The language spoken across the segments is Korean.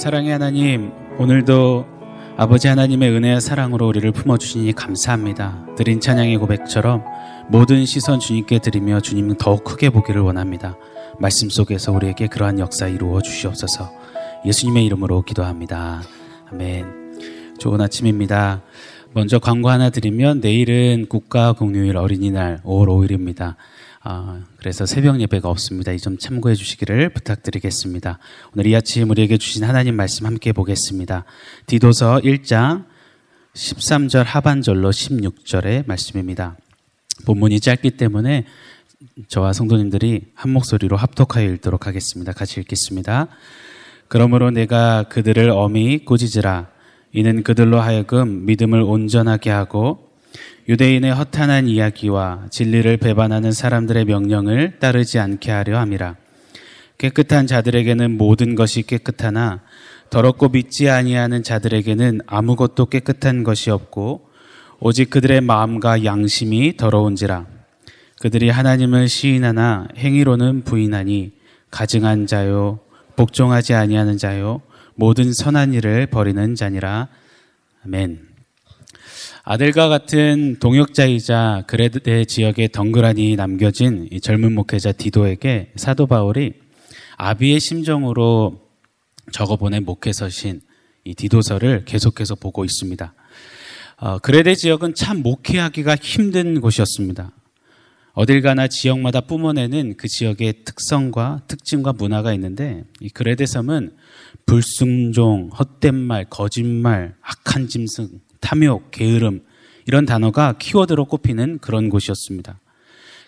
사랑의 하나님, 오늘도 아버지 하나님의 은혜와 사랑으로 우리를 품어주시니 감사합니다. 드린 찬양의 고백처럼 모든 시선 주님께 드리며 주님 더욱 크게 보기를 원합니다. 말씀 속에서 우리에게 그러한 역사 이루어 주시옵소서 예수님의 이름으로 기도합니다. 아멘. 좋은 아침입니다. 먼저 광고 하나 드리면 내일은 국가 공휴일 어린이날 5월 5일입니다. 아, 그래서 새벽 예배가 없습니다. 이 점 참고해 주시기를 부탁드리겠습니다. 오늘 이 아침 우리에게 주신 하나님 말씀 함께 보겠습니다. 디도서 1장 13절 하반절로 16절의 말씀입니다. 본문이 짧기 때문에 저와 성도님들이 한 목소리로 합독하여 읽도록 하겠습니다. 같이 읽겠습니다. 그러므로 내가 그들을 엄히 꾸짖으라. 이는 그들로 하여금 믿음을 온전하게 하고 유대인의 허탄한 이야기와 진리를 배반하는 사람들의 명령을 따르지 않게 하려 함이라. 깨끗한 자들에게는 모든 것이 깨끗하나 더럽고 믿지 아니하는 자들에게는 아무것도 깨끗한 것이 없고 오직 그들의 마음과 양심이 더러운지라. 그들이 하나님을 시인하나 행위로는 부인하니 가증한 자요 복종하지 아니하는 자요 모든 선한 일을 버리는 자니라. 아멘. 아들과 같은 동역자이자 그레데 지역에 덩그러니 남겨진 젊은 목회자 디도에게 사도 바울이 아비의 심정으로 적어보낸 목회서신 이 디도서를 계속해서 보고 있습니다. 어, 그레데 지역은 참 목회하기가 힘든 곳이었습니다. 어딜 가나 지역마다 뿜어내는 그 지역의 특성과 특징과 문화가 있는데 이 그레데 섬은 불순종, 헛된 말, 거짓말, 악한 짐승, 탐욕, 게으름 이런 단어가 키워드로 꼽히는 그런 곳이었습니다.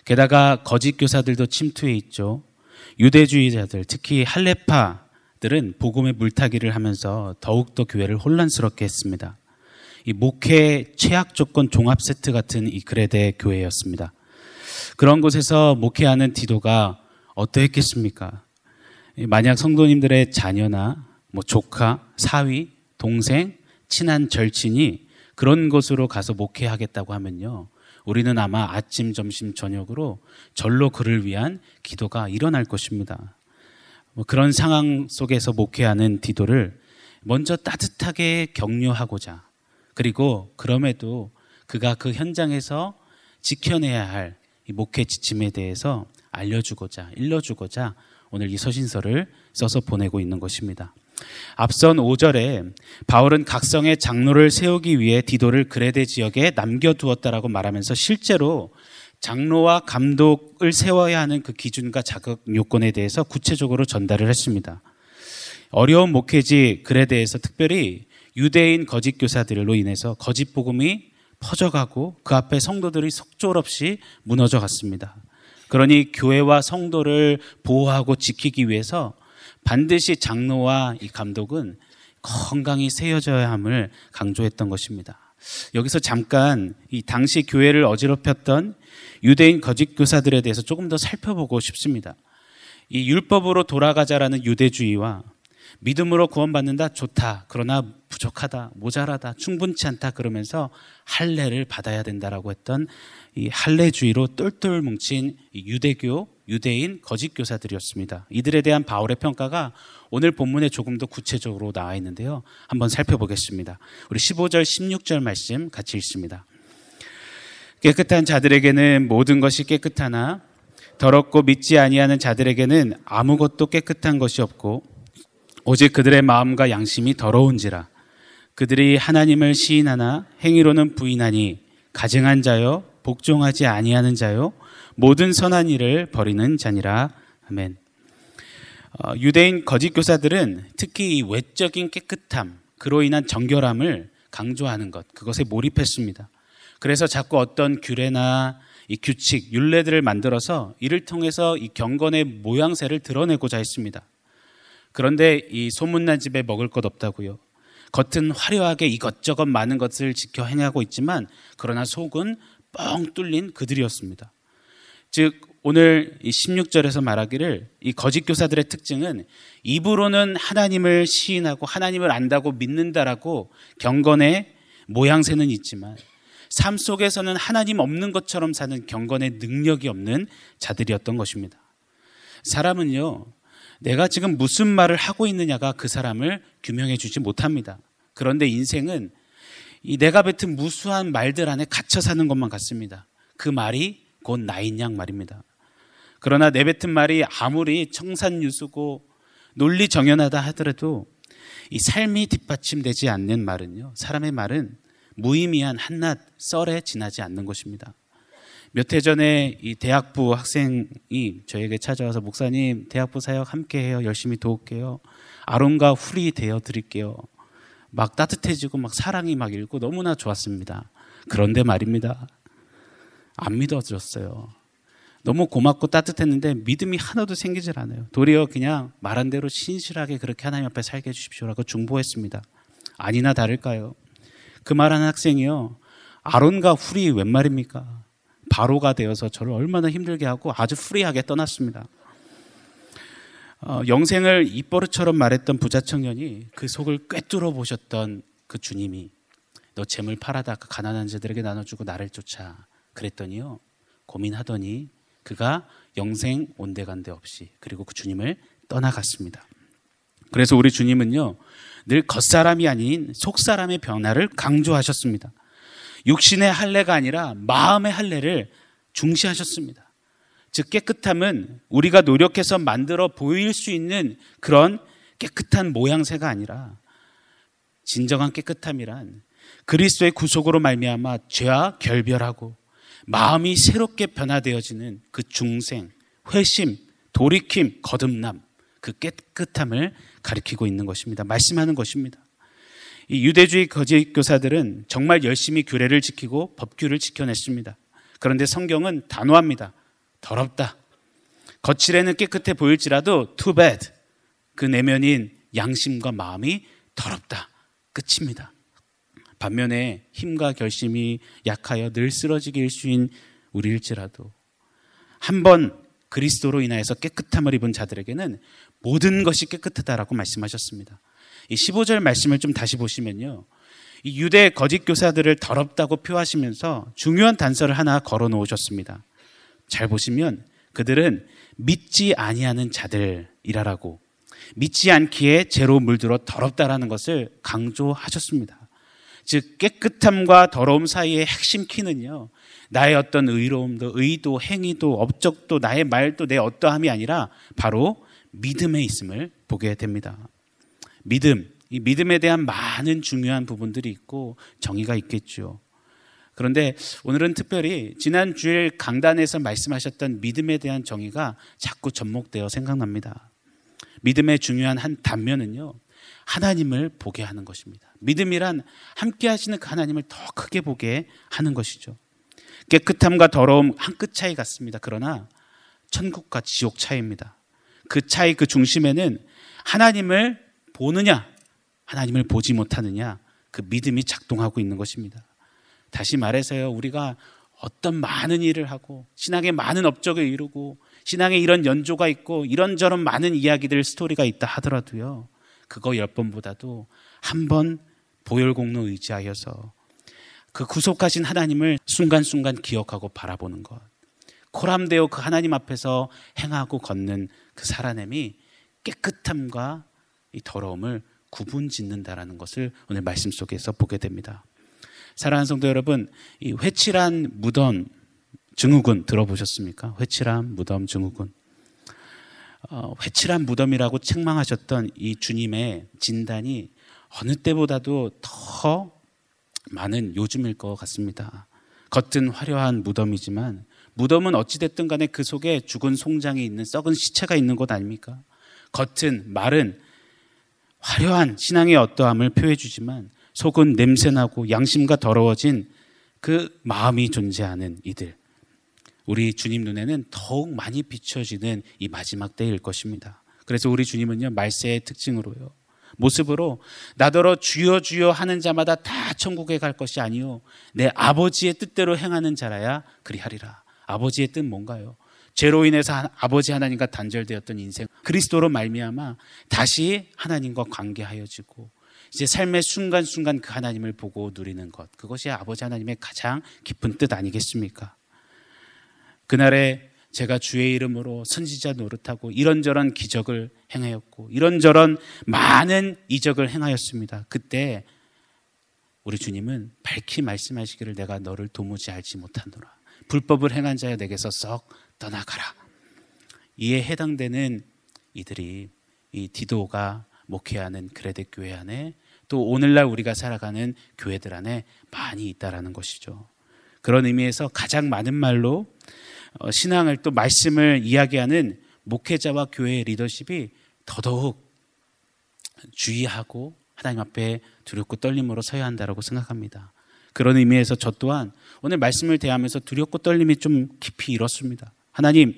게다가 거짓 교사들도 침투해 있죠. 유대주의자들, 특히 할레파들은 복음의 물타기를 하면서 더욱더 교회를 혼란스럽게 했습니다. 이 목회 최악 조건 종합 세트 같은 이 그레데 교회였습니다. 그런 곳에서 목회하는 디도가 어떠했겠습니까? 만약 성도님들의 자녀나 뭐 조카, 사위, 동생, 친한 절친이 그런 곳으로 가서 목회하겠다고 하면요. 우리는 아마 아침, 점심, 저녁으로 절로 그를 위한 기도가 일어날 것입니다. 뭐 그런 상황 속에서 목회하는 디도를 먼저 따뜻하게 격려하고자 그리고 그럼에도 그가 그 현장에서 지켜내야 할 목회 지침에 대해서 알려주고자 일러주고자 오늘 이 서신서를 써서 보내고 있는 것입니다. 앞선 5절에 바울은 각성의 장로를 세우기 위해 디도를 그레데 지역에 남겨두었다라고 말하면서 실제로 장로와 감독을 세워야 하는 그 기준과 자격 요건에 대해서 구체적으로 전달을 했습니다. 어려운 목회지 그레데에서 특별히 유대인 거짓 교사들로 인해서 거짓 복음이 퍼져가고 그 앞에 성도들이 속절 없이 무너져 갔습니다. 그러니 교회와 성도를 보호하고 지키기 위해서 반드시 장로와 이 감독은 건강히 세워져야 함을 강조했던 것입니다. 여기서 잠깐 이 당시 교회를 어지럽혔던 유대인 거짓 교사들에 대해서 조금 더 살펴보고 싶습니다. 이 율법으로 돌아가자라는 유대주의와 믿음으로 구원받는다 좋다. 그러나 부족하다. 모자라다. 충분치 않다. 그러면서 할례를 받아야 된다라고 했던 이 할례주의로 똘똘 뭉친 유대교 유대인 거짓 교사들이었습니다. 이들에 대한 바울의 평가가 오늘 본문에 조금 더 구체적으로 나와 있는데요. 한번 살펴보겠습니다. 우리 15절, 16절 말씀 같이 읽습니다. 깨끗한 자들에게는 모든 것이 깨끗하나 더럽고 믿지 아니하는 자들에게는 아무것도 깨끗한 것이 없고 오직 그들의 마음과 양심이 더러운지라 그들이 하나님을 시인하나 행위로는 부인하니 가증한 자요 복종하지 아니하는 자요 모든 선한 일을 버리는 자니라. 아멘. 어, 유대인 거짓 교사들은 특히 이 외적인 깨끗함, 그로 인한 정결함을 강조하는 것, 그것에 몰입했습니다. 그래서 자꾸 어떤 규례나 이 규칙, 율례들을 만들어서 이를 통해서 이 경건의 모양새를 드러내고자 했습니다. 그런데 이 소문난 집에 먹을 것 없다고요. 겉은 화려하게 이것저것 많은 것을 지켜 행하고 있지만 그러나 속은 뻥 뚫린 그들이었습니다. 즉 오늘 이 16절에서 말하기를 이 거짓 교사들의 특징은 입으로는 하나님을 시인하고 하나님을 안다고 믿는다라고 경건의 모양새는 있지만 삶 속에서는 하나님 없는 것처럼 사는 경건의 능력이 없는 자들이었던 것입니다. 사람은요, 내가 지금 무슨 말을 하고 있느냐가 그 사람을 규명해 주지 못합니다. 그런데 인생은 이 내가 뱉은 무수한 말들 안에 갇혀 사는 것만 같습니다. 그 말이 곧 나인 양 말입니다. 그러나 내뱉은 말이 아무리 청산유수고 논리 정연하다 하더라도 이 삶이 뒷받침되지 않는 말은요. 사람의 말은 무의미한 한낱 썰에 지나지 않는 것입니다. 몇 해 전에 이 대학부 학생이 저에게 찾아와서 목사님 대학부 사역 함께 해요. 열심히 도울게요. 아론과 훌이 되어 드릴게요. 막 따뜻해지고 막 사랑이 막 일고 너무나 좋았습니다. 그런데 말입니다. 안 믿어졌어요. 너무 고맙고 따뜻했는데 믿음이 하나도 생기질 않아요. 도리어 그냥 말한 대로 신실하게 그렇게 하나님 앞에 살게 해주십시오라고 중보했습니다. 아니나 다를까요? 그 말한 학생이요. 아론과 훌이 웬 말입니까? 바로가 되어서 저를 얼마나 힘들게 하고 아주 free하게 떠났습니다. 어, 영생을 입버릇처럼 말했던 부자 청년이 그 속을 꿰뚫어 보셨던 그 주님이 너 재물 팔아다 그 가난한 자들에게 나눠주고 나를 쫓아 그랬더니요 고민하더니 그가 영생 온데간데 없이 그리고 그 주님을 떠나갔습니다. 그래서 우리 주님은요 늘 겉사람이 아닌 속사람의 변화를 강조하셨습니다. 육신의 할례가 아니라 마음의 할례를 중시하셨습니다. 즉 깨끗함은 우리가 노력해서 만들어 보일 수 있는 그런 깨끗한 모양새가 아니라 진정한 깨끗함이란 그리스도의 구속으로 말미암아 죄와 결별하고 마음이 새롭게 변화되어지는 그 중생, 회심, 돌이킴, 거듭남, 그 깨끗함을 가리키고 있는 것입니다. 말씀하는 것입니다. 이 유대주의 거짓 교사들은 정말 열심히 규례를 지키고 법규를 지켜냈습니다. 그런데 성경은 단호합니다. 더럽다. 거칠에는 깨끗해 보일지라도 too bad. 그 내면인 양심과 마음이 더럽다. 끝입니다. 반면에 힘과 결심이 약하여 늘 쓰러지기 일수인 우리일지라도 한 번 그리스도로 인하여서 깨끗함을 입은 자들에게는 모든 것이 깨끗하다라고 말씀하셨습니다. 이 15절 말씀을 좀 다시 보시면요. 이 유대 거짓 교사들을 더럽다고 표하시면서 중요한 단서를 하나 걸어 놓으셨습니다. 잘 보시면 그들은 믿지 아니하는 자들이라라고 믿지 않기에 죄로 물들어 더럽다라는 것을 강조하셨습니다. 즉 깨끗함과 더러움 사이의 핵심 키는요. 나의 어떤 의로움도 의도 행위도 업적도 나의 말도 내 어떠함이 아니라 바로 믿음에 있음을 보게 됩니다. 믿음, 이 믿음에 대한 많은 중요한 부분들이 있고 정의가 있겠죠. 그런데 오늘은 특별히 지난 주일 강단에서 말씀하셨던 믿음에 대한 정의가 자꾸 접목되어 생각납니다. 믿음의 중요한 한 단면은요. 하나님을 보게 하는 것입니다. 믿음이란 함께 하시는 그 하나님을 더 크게 보게 하는 것이죠. 깨끗함과 더러움 한 끗 차이 같습니다. 그러나 천국과 지옥 차이입니다. 그 차이 그 중심에는 하나님을 보느냐, 하나님을 보지 못하느냐, 그 믿음이 작동하고 있는 것입니다. 다시 말해서요, 우리가 어떤 많은 일을 하고, 신앙에 많은 업적을 이루고, 신앙에 이런 연조가 있고, 이런저런 많은 이야기들, 스토리가 있다 하더라도요, 그거 열 번보다도 한 번 보혈공로 의지하여서 그 구속하신 하나님을 순간순간 기억하고 바라보는 것. 코람되어 그 하나님 앞에서 행하고 걷는 그 살아냄이 깨끗함과 이 더러움을 구분 짓는다라는 것을 오늘 말씀 속에서 보게 됩니다. 사랑하는 성도 여러분, 이 회칠한 무덤 증후군 들어보셨습니까? 회칠한 무덤 증후군. 어, 회칠한 무덤이라고 책망하셨던 이 주님의 진단이 어느 때보다도 더 많은 요즘일 것 같습니다. 겉은 화려한 무덤이지만 무덤은 어찌됐든 간에 그 속에 죽은 송장이 있는 썩은 시체가 있는 곳 아닙니까? 겉은 말은 화려한 신앙의 어떠함을 표해 주지만 속은 냄새나고 양심과 더러워진 그 마음이 존재하는 이들. 우리 주님 눈에는 더욱 많이 비춰지는 이 마지막 때일 것입니다. 그래서 우리 주님은요, 말세의 특징으로요. 모습으로 나더러 주여 주여 하는 자마다 다 천국에 갈 것이 아니요 내 아버지의 뜻대로 행하는 자라야 그리하리라. 아버지의 뜻 뭔가요? 죄로 인해서 아버지 하나님과 단절되었던 인생 그리스도로 말미암아 다시 하나님과 관계하여지고 이제 삶의 순간순간 그 하나님을 보고 누리는 것 그것이 아버지 하나님의 가장 깊은 뜻 아니겠습니까? 그날에 제가 주의 이름으로 선지자 노릇하고 이런저런 기적을 행하였고 이런저런 많은 이적을 행하였습니다. 그때 우리 주님은 밝히 말씀하시기를 내가 너를 도무지 알지 못하노라. 불법을 행한 자여 내게서 썩 떠나가라. 이에 해당되는 이들이 이 디도가 목회하는 그레데 교회 안에 또 오늘날 우리가 살아가는 교회들 안에 많이 있다라는 것이죠. 그런 의미에서 가장 많은 말로 어, 신앙을 또 말씀을 이야기하는 목회자와 교회의 리더십이 더더욱 주의하고 하나님 앞에 두렵고 떨림으로 서야 한다라고 생각합니다. 그런 의미에서 저 또한 오늘 말씀을 대하면서 두렵고 떨림이 좀 깊이 일었습니다. 하나님,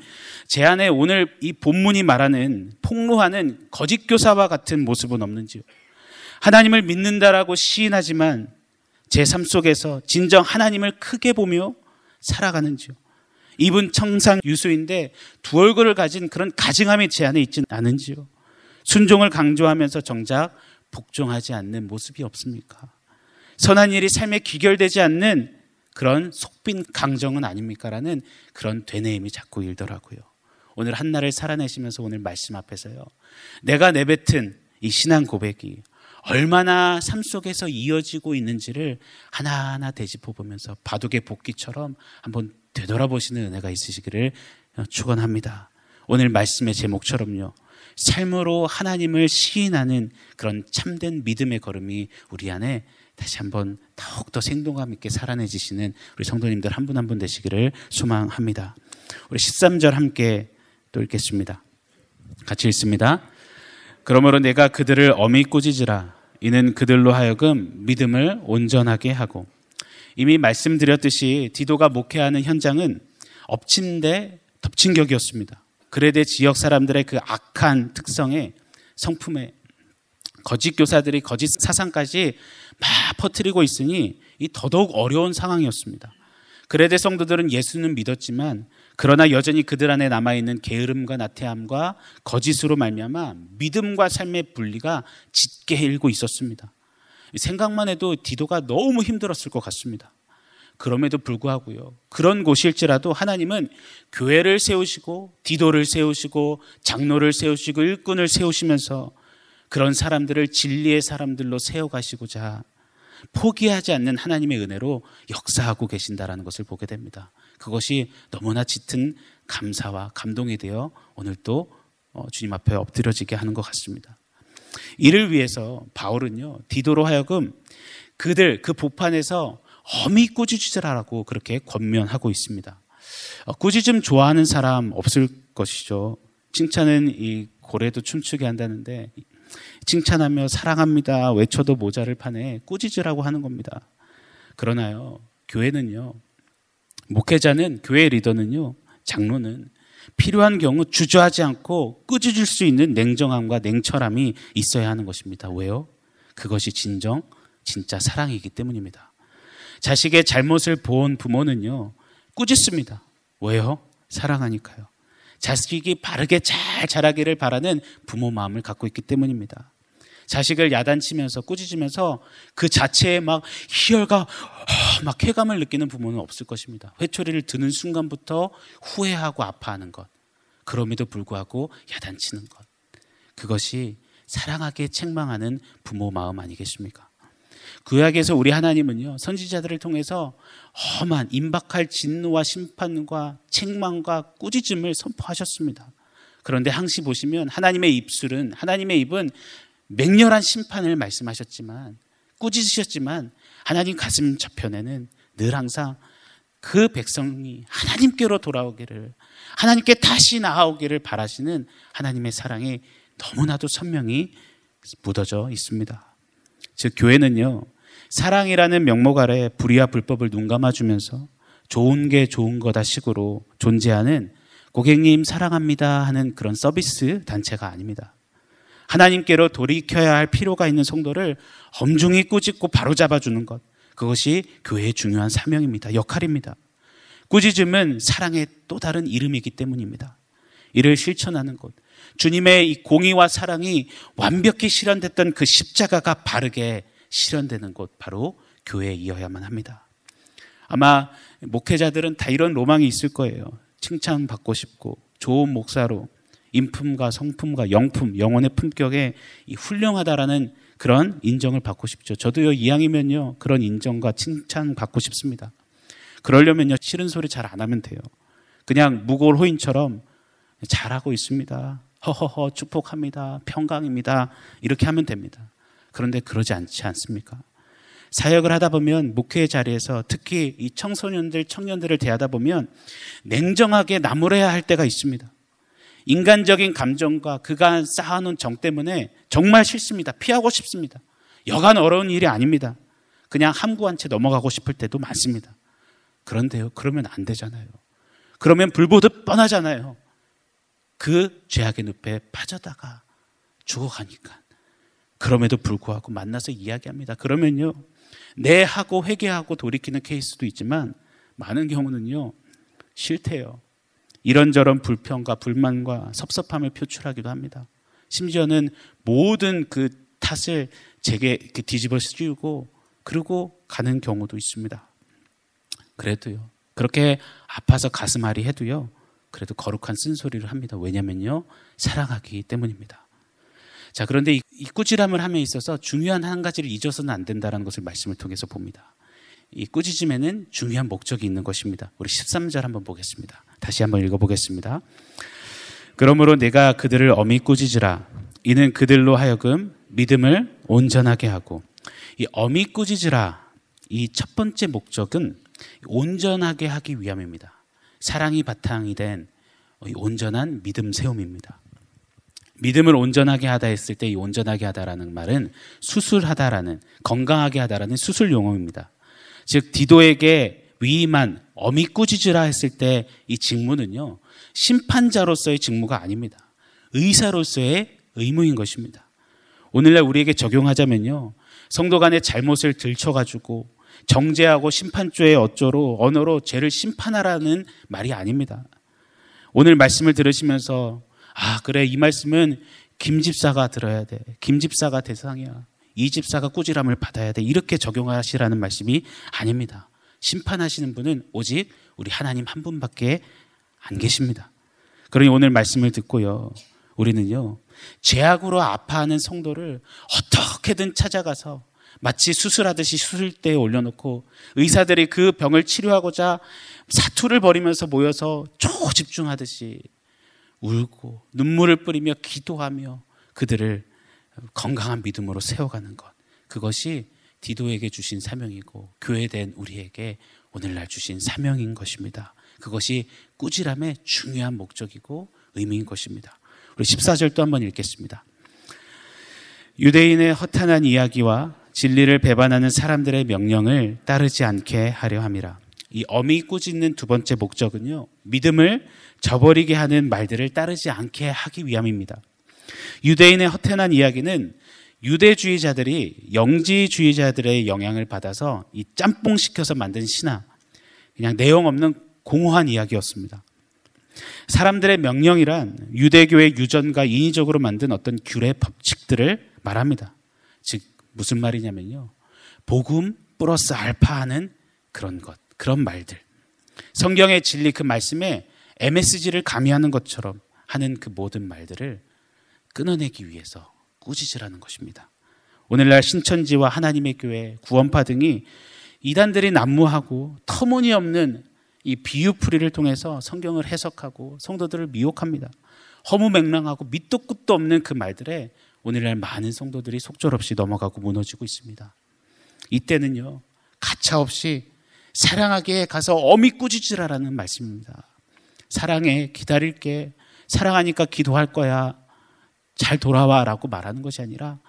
제 안에 오늘 이 본문이 말하는 폭로하는 거짓 교사와 같은 모습은 없는지요? 하나님을 믿는다라고 시인하지만 제 삶 속에서 진정 하나님을 크게 보며 살아가는지요? 이분 청상 유수인데 두 얼굴을 가진 그런 가증함이 제 안에 있지는 않은지요? 순종을 강조하면서 정작 복종하지 않는 모습이 없습니까? 선한 일이 삶에 귀결되지 않는 그런 속빈 강정은 아닙니까라는 그런 되뇌임이 자꾸 일더라고요. 오늘 한날을 살아내시면서 오늘 말씀 앞에서요. 내가 내뱉은 이 신앙 고백이 얼마나 삶 속에서 이어지고 있는지를 하나하나 되짚어 보면서 바둑의 복귀처럼 한번 되돌아보시는 은혜가 있으시기를 축원합니다. 오늘 말씀의 제목처럼요. 삶으로 하나님을 시인하는 그런 참된 믿음의 걸음이 우리 안에 다시 한번 더욱더 생동감 있게 살아내지시는 우리 성도님들 한분 한 분 되시기를 소망합니다. 우리 13절 함께 또 읽겠습니다. 같이 읽습니다. 그러므로 내가 그들을 어미 꾸짖으라. 이는 그들로 하여금 믿음을 온전하게 하고 이미 말씀드렸듯이 디도가 목회하는 현장은 엎친 데 덮친 격이었습니다. 그레데 지역 사람들의 그 악한 특성에 성품에 거짓 교사들이 거짓 사상까지 막 퍼뜨리고 있으니 이 더더욱 어려운 상황이었습니다. 그레데 성도들은 예수는 믿었지만 그러나 여전히 그들 안에 남아 있는 게으름과 나태함과 거짓으로 말미암아 믿음과 삶의 분리가 짙게 일고 있었습니다. 생각만 해도 디도가 너무 힘들었을 것 같습니다. 그럼에도 불구하고요. 그런 곳일지라도 하나님은 교회를 세우시고 디도를 세우시고 장로를 세우시고 일꾼을 세우시면서 그런 사람들을 진리의 사람들로 세워가시고자 포기하지 않는 하나님의 은혜로 역사하고 계신다라는 것을 보게 됩니다. 그것이 너무나 짙은 감사와 감동이 되어 오늘 또 어, 주님 앞에 엎드려지게 하는 것 같습니다. 이를 위해서 바울은요, 디도로 하여금 그들, 그 보판에서 어미 꾸짖으라고 그렇게 권면하고 있습니다. 어, 꾸짖음 좋아하는 사람 없을 것이죠. 칭찬은 이 고래도 춤추게 한다는데 칭찬하며 사랑합니다 외쳐도 모자를 파네 꾸짖으라고 하는 겁니다. 그러나요, 교회는요, 목회자는 교회 리더는요, 장로는 필요한 경우 주저하지 않고 꾸짖을 수 있는 냉정함과 냉철함이 있어야 하는 것입니다. 왜요? 그것이 진정, 진짜 사랑이기 때문입니다. 자식의 잘못을 본 부모는요, 꾸짖습니다. 왜요? 사랑하니까요. 자식이 바르게 잘 자라기를 바라는 부모 마음을 갖고 있기 때문입니다. 자식을 야단치면서 꾸짖으면서 그 자체에 막 희열과 막 쾌감을 느끼는 부모는 없을 것입니다. 회초리를 드는 순간부터 후회하고 아파하는 것. 그럼에도 불구하고 야단치는 것. 그것이 사랑하게 책망하는 부모 마음 아니겠습니까? 구약에서 우리 하나님은요, 선지자들을 통해서 험한 임박할 진노와 심판과 책망과 꾸짖음을 선포하셨습니다. 그런데 항시 보시면 하나님의 입술은, 하나님의 입은 맹렬한 심판을 말씀하셨지만 꾸짖으셨지만 하나님 가슴 저편에는 늘 항상 그 백성이 하나님께로 돌아오기를 하나님께 다시 나아오기를 바라시는 하나님의 사랑이 너무나도 선명히 묻어져 있습니다. 즉 교회는요 사랑이라는 명목 아래 불의와 불법을 눈 감아 주면서 좋은 게 좋은 거다 식으로 존재하는 고객님 사랑합니다 하는 그런 서비스 단체가 아닙니다. 하나님께로 돌이켜야 할 필요가 있는 성도를 엄중히 꾸짖고 바로잡아 주는 것. 그것이 교회의 중요한 사명입니다. 역할입니다. 꾸짖음은 사랑의 또 다른 이름이기 때문입니다. 이를 실천하는 것. 주님의 이 공의와 사랑이 완벽히 실현됐던 그 십자가가 바르게 실현되는 곳, 바로 교회에 이어야만 합니다. 아마 목회자들은 다 이런 로망이 있을 거예요. 칭찬받고 싶고 좋은 목사로 인품과 성품과 영품, 영혼의 품격에 훌륭하다라는 그런 인정을 받고 싶죠. 저도요, 이왕이면요, 그런 인정과 칭찬 받고 싶습니다. 그러려면요, 싫은 소리 잘 안 하면 돼요. 그냥 무골 호인처럼 잘하고 있습니다. 허허허, 축복합니다. 평강입니다. 이렇게 하면 됩니다. 그런데 그러지 않지 않습니까? 사역을 하다 보면 목회의 자리에서 특히 이 청소년들, 청년들을 대하다 보면 냉정하게 나무래야 할 때가 있습니다. 인간적인 감정과 그간 쌓아놓은 정 때문에 정말 싫습니다. 피하고 싶습니다. 여간 어려운 일이 아닙니다. 그냥 함구한 채 넘어가고 싶을 때도 많습니다. 그런데요, 그러면 안 되잖아요. 그러면 불보듯 뻔하잖아요. 그 죄악의 늪에 빠져다가 죽어가니까. 그럼에도 불구하고 만나서 이야기합니다. 그러면요, 내 하고 회개하고 돌이키는 케이스도 있지만 많은 경우는요, 싫대요. 이런저런 불평과 불만과 섭섭함을 표출하기도 합니다. 심지어는 모든 그 탓을 제게 뒤집어 씌우고 그리고 가는 경우도 있습니다. 그래도요. 그렇게 아파서 가슴앓이 해도요. 그래도 거룩한 쓴소리를 합니다. 왜냐면요. 사랑하기 때문입니다. 자, 그런데 이 꾸지람을 함에 있어서 중요한 한 가지를 잊어서는 안 된다는 것을 말씀을 통해서 봅니다. 이 꾸짖음에는 중요한 목적이 있는 것입니다. 우리 13절 한번 보겠습니다. 다시 한번 읽어보겠습니다. 그러므로 내가 그들을 어미 꾸짖으라. 이는 그들로 하여금 믿음을 온전하게 하고 이 어미 꾸짖으라 이 첫 번째 목적은 온전하게 하기 위함입니다. 사랑이 바탕이 된 온전한 믿음 세움입니다. 믿음을 온전하게 하다 했을 때 이 온전하게 하다라는 말은 수술하다라는 건강하게 하다라는 수술 용어입니다. 즉 디도에게 위임한 어미 꾸짖으라 했을 때 이 직무는요 심판자로서의 직무가 아닙니다. 의사로서의 의무인 것입니다. 오늘날 우리에게 적용하자면요 성도 간의 잘못을 들춰가지고 정죄하고 심판조의 어조로 언어로 죄를 심판하라는 말이 아닙니다. 오늘 말씀을 들으시면서 아 그래 이 말씀은 김 집사가 들어야 돼. 김 집사가 대상이야. 이 집사가 꾸지람을 받아야 돼. 이렇게 적용하시라는 말씀이 아닙니다. 심판하시는 분은 오직 우리 하나님 한 분밖에 안 계십니다. 그러니 오늘 말씀을 듣고요. 우리는요. 죄악으로 아파하는 성도를 어떻게든 찾아가서 마치 수술하듯이 수술대에 올려놓고 의사들이 그 병을 치료하고자 사투를 벌이면서 모여서 초집중하듯이 울고 눈물을 뿌리며 기도하며 그들을 건강한 믿음으로 세워가는 것. 그것이 디도에게 주신 사명이고 교회된 우리에게 오늘날 주신 사명인 것입니다. 그것이 꾸지람의 중요한 목적이고 의미인 것입니다. 우리 14절 또 한번 읽겠습니다. 유대인의 허탄한 이야기와 진리를 배반하는 사람들의 명령을 따르지 않게 하려 함이라. 이 어미 꾸짖는 두 번째 목적은요, 믿음을 저버리게 하는 말들을 따르지 않게 하기 위함입니다. 유대인의 허탄한 이야기는 유대주의자들이 영지주의자들의 영향을 받아서 이 짬뽕 시켜서 만든 신화, 그냥 내용 없는 공허한 이야기였습니다. 사람들의 명령이란 유대교의 유전과 인위적으로 만든 어떤 규례 법칙들을 말합니다. 즉 무슨 말이냐면요. 복음 플러스 알파하는 그런 것, 그런 말들. 성경의 진리 그 말씀에 MSG를 가미하는 것처럼 하는 그 모든 말들을 끊어내기 위해서 꾸짖으라는 것입니다. 오늘날 신천지와 하나님의 교회, 구원파 등이 이단들이 난무하고 터무니없는 이 비유풀이를 통해서 성경을 해석하고 성도들을 미혹합니다. 허무맹랑하고 밑도 끝도 없는 그 말들에 오늘날 많은 성도들이 속절없이 넘어가고 무너지고 있습니다. 이때는요, 가차없이 사랑하게 가서 어미 꾸짖으라라는 말씀입니다. 사랑해, 기다릴게, 사랑하니까 기도할 거야, 잘 돌아와 라고 말하는 것이 아니라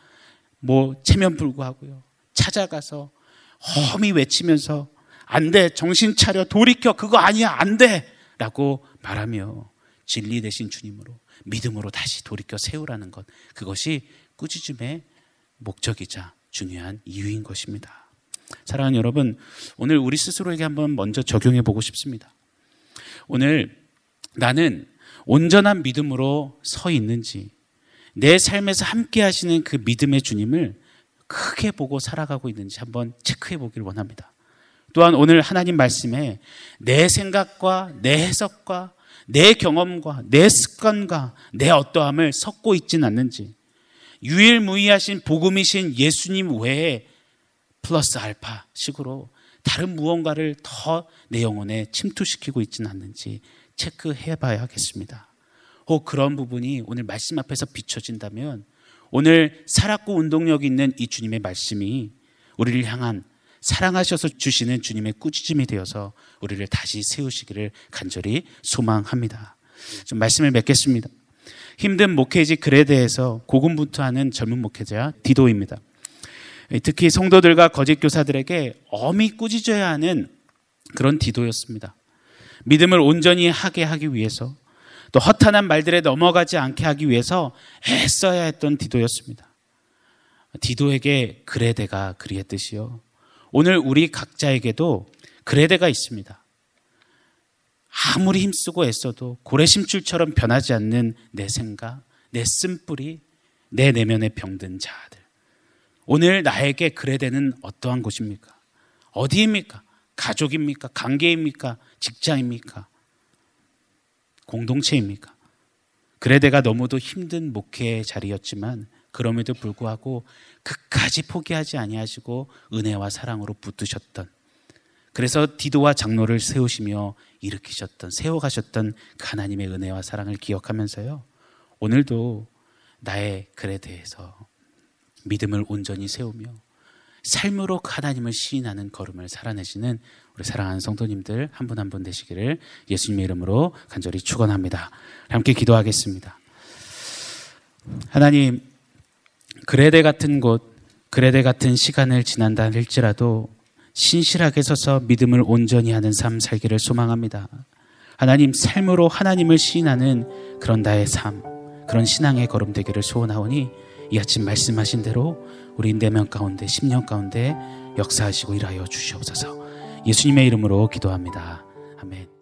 뭐 체면 불구하고요. 찾아가서 험히 외치면서 안 돼, 정신 차려, 돌이켜, 그거 아니야, 안 돼! 라고 말하며 진리 대신 주님으로 믿음으로 다시 돌이켜 세우라는 것. 그것이 꾸짖음의 목적이자 중요한 이유인 것입니다. 사랑하는 여러분, 오늘 우리 스스로에게 한번 먼저 적용해 보고 싶습니다. 오늘 나는 온전한 믿음으로 서 있는지, 내 삶에서 함께 하시는 그 믿음의 주님을 크게 보고 살아가고 있는지 한번 체크해 보길 원합니다. 또한 오늘 하나님 말씀에 내 생각과 내 해석과 내 경험과 내 습관과 내 어떠함을 섞고 있진 않는지 유일무이하신 복음이신 예수님 외에 플러스 알파 식으로 다른 무언가를 더 내 영혼에 침투시키고 있지는 않는지 체크해 봐야겠습니다. 혹 그런 부분이 오늘 말씀 앞에서 비춰진다면 오늘 살았고 운동력 있는 이 주님의 말씀이 우리를 향한 사랑하셔서 주시는 주님의 꾸짖음이 되어서 우리를 다시 세우시기를 간절히 소망합니다. 좀 말씀을 맺겠습니다. 힘든 목회지 글에 대해서 고군분투하는 젊은 목회자 디도입니다. 특히 성도들과 거짓 교사들에게 엄히 꾸짖어야 하는 그런 디도였습니다. 믿음을 온전히 하게 하기 위해서 또 허탄한 말들에 넘어가지 않게 하기 위해서 애써야 했던 디도였습니다. 디도에게 그레데가 그리했듯이요. 오늘 우리 각자에게도 그레데가 있습니다. 아무리 힘쓰고 애써도 고래심줄처럼 변하지 않는 내 생각, 내 쓴뿌리, 내 내면에 병든 자들. 오늘 나에게 그레데는 어떠한 곳입니까? 어디입니까? 가족입니까? 관계입니까? 직장입니까? 공동체입니까? 그레데가 너무도 힘든 목회의 자리였지만 그럼에도 불구하고 끝까지 포기하지 아니하시고 은혜와 사랑으로 붙드셨던 그래서 디도와 장로를 세우시며 일으키셨던 세워가셨던 그 하나님의 은혜와 사랑을 기억하면서요 오늘도 나의 글에 대해서 믿음을 온전히 세우며 삶으로 그 하나님을 시인하는 걸음을 살아내시는 우리 사랑하는 성도님들 한분 한 분 되시기를 예수님의 이름으로 간절히 축원합니다. 함께 기도하겠습니다. 하나님 그레데 같은 곳, 그레데 같은 시간을 지난다 할지라도 신실하게 서서 믿음을 온전히 하는 삶 살기를 소망합니다. 하나님 삶으로 하나님을 시인하는 그런 나의 삶, 그런 신앙의 걸음 되기를 소원하오니 이 아침 말씀하신 대로 우리 내면 가운데 10년 가운데 역사하시고 일하여 주시옵소서. 예수님의 이름으로 기도합니다. 아멘.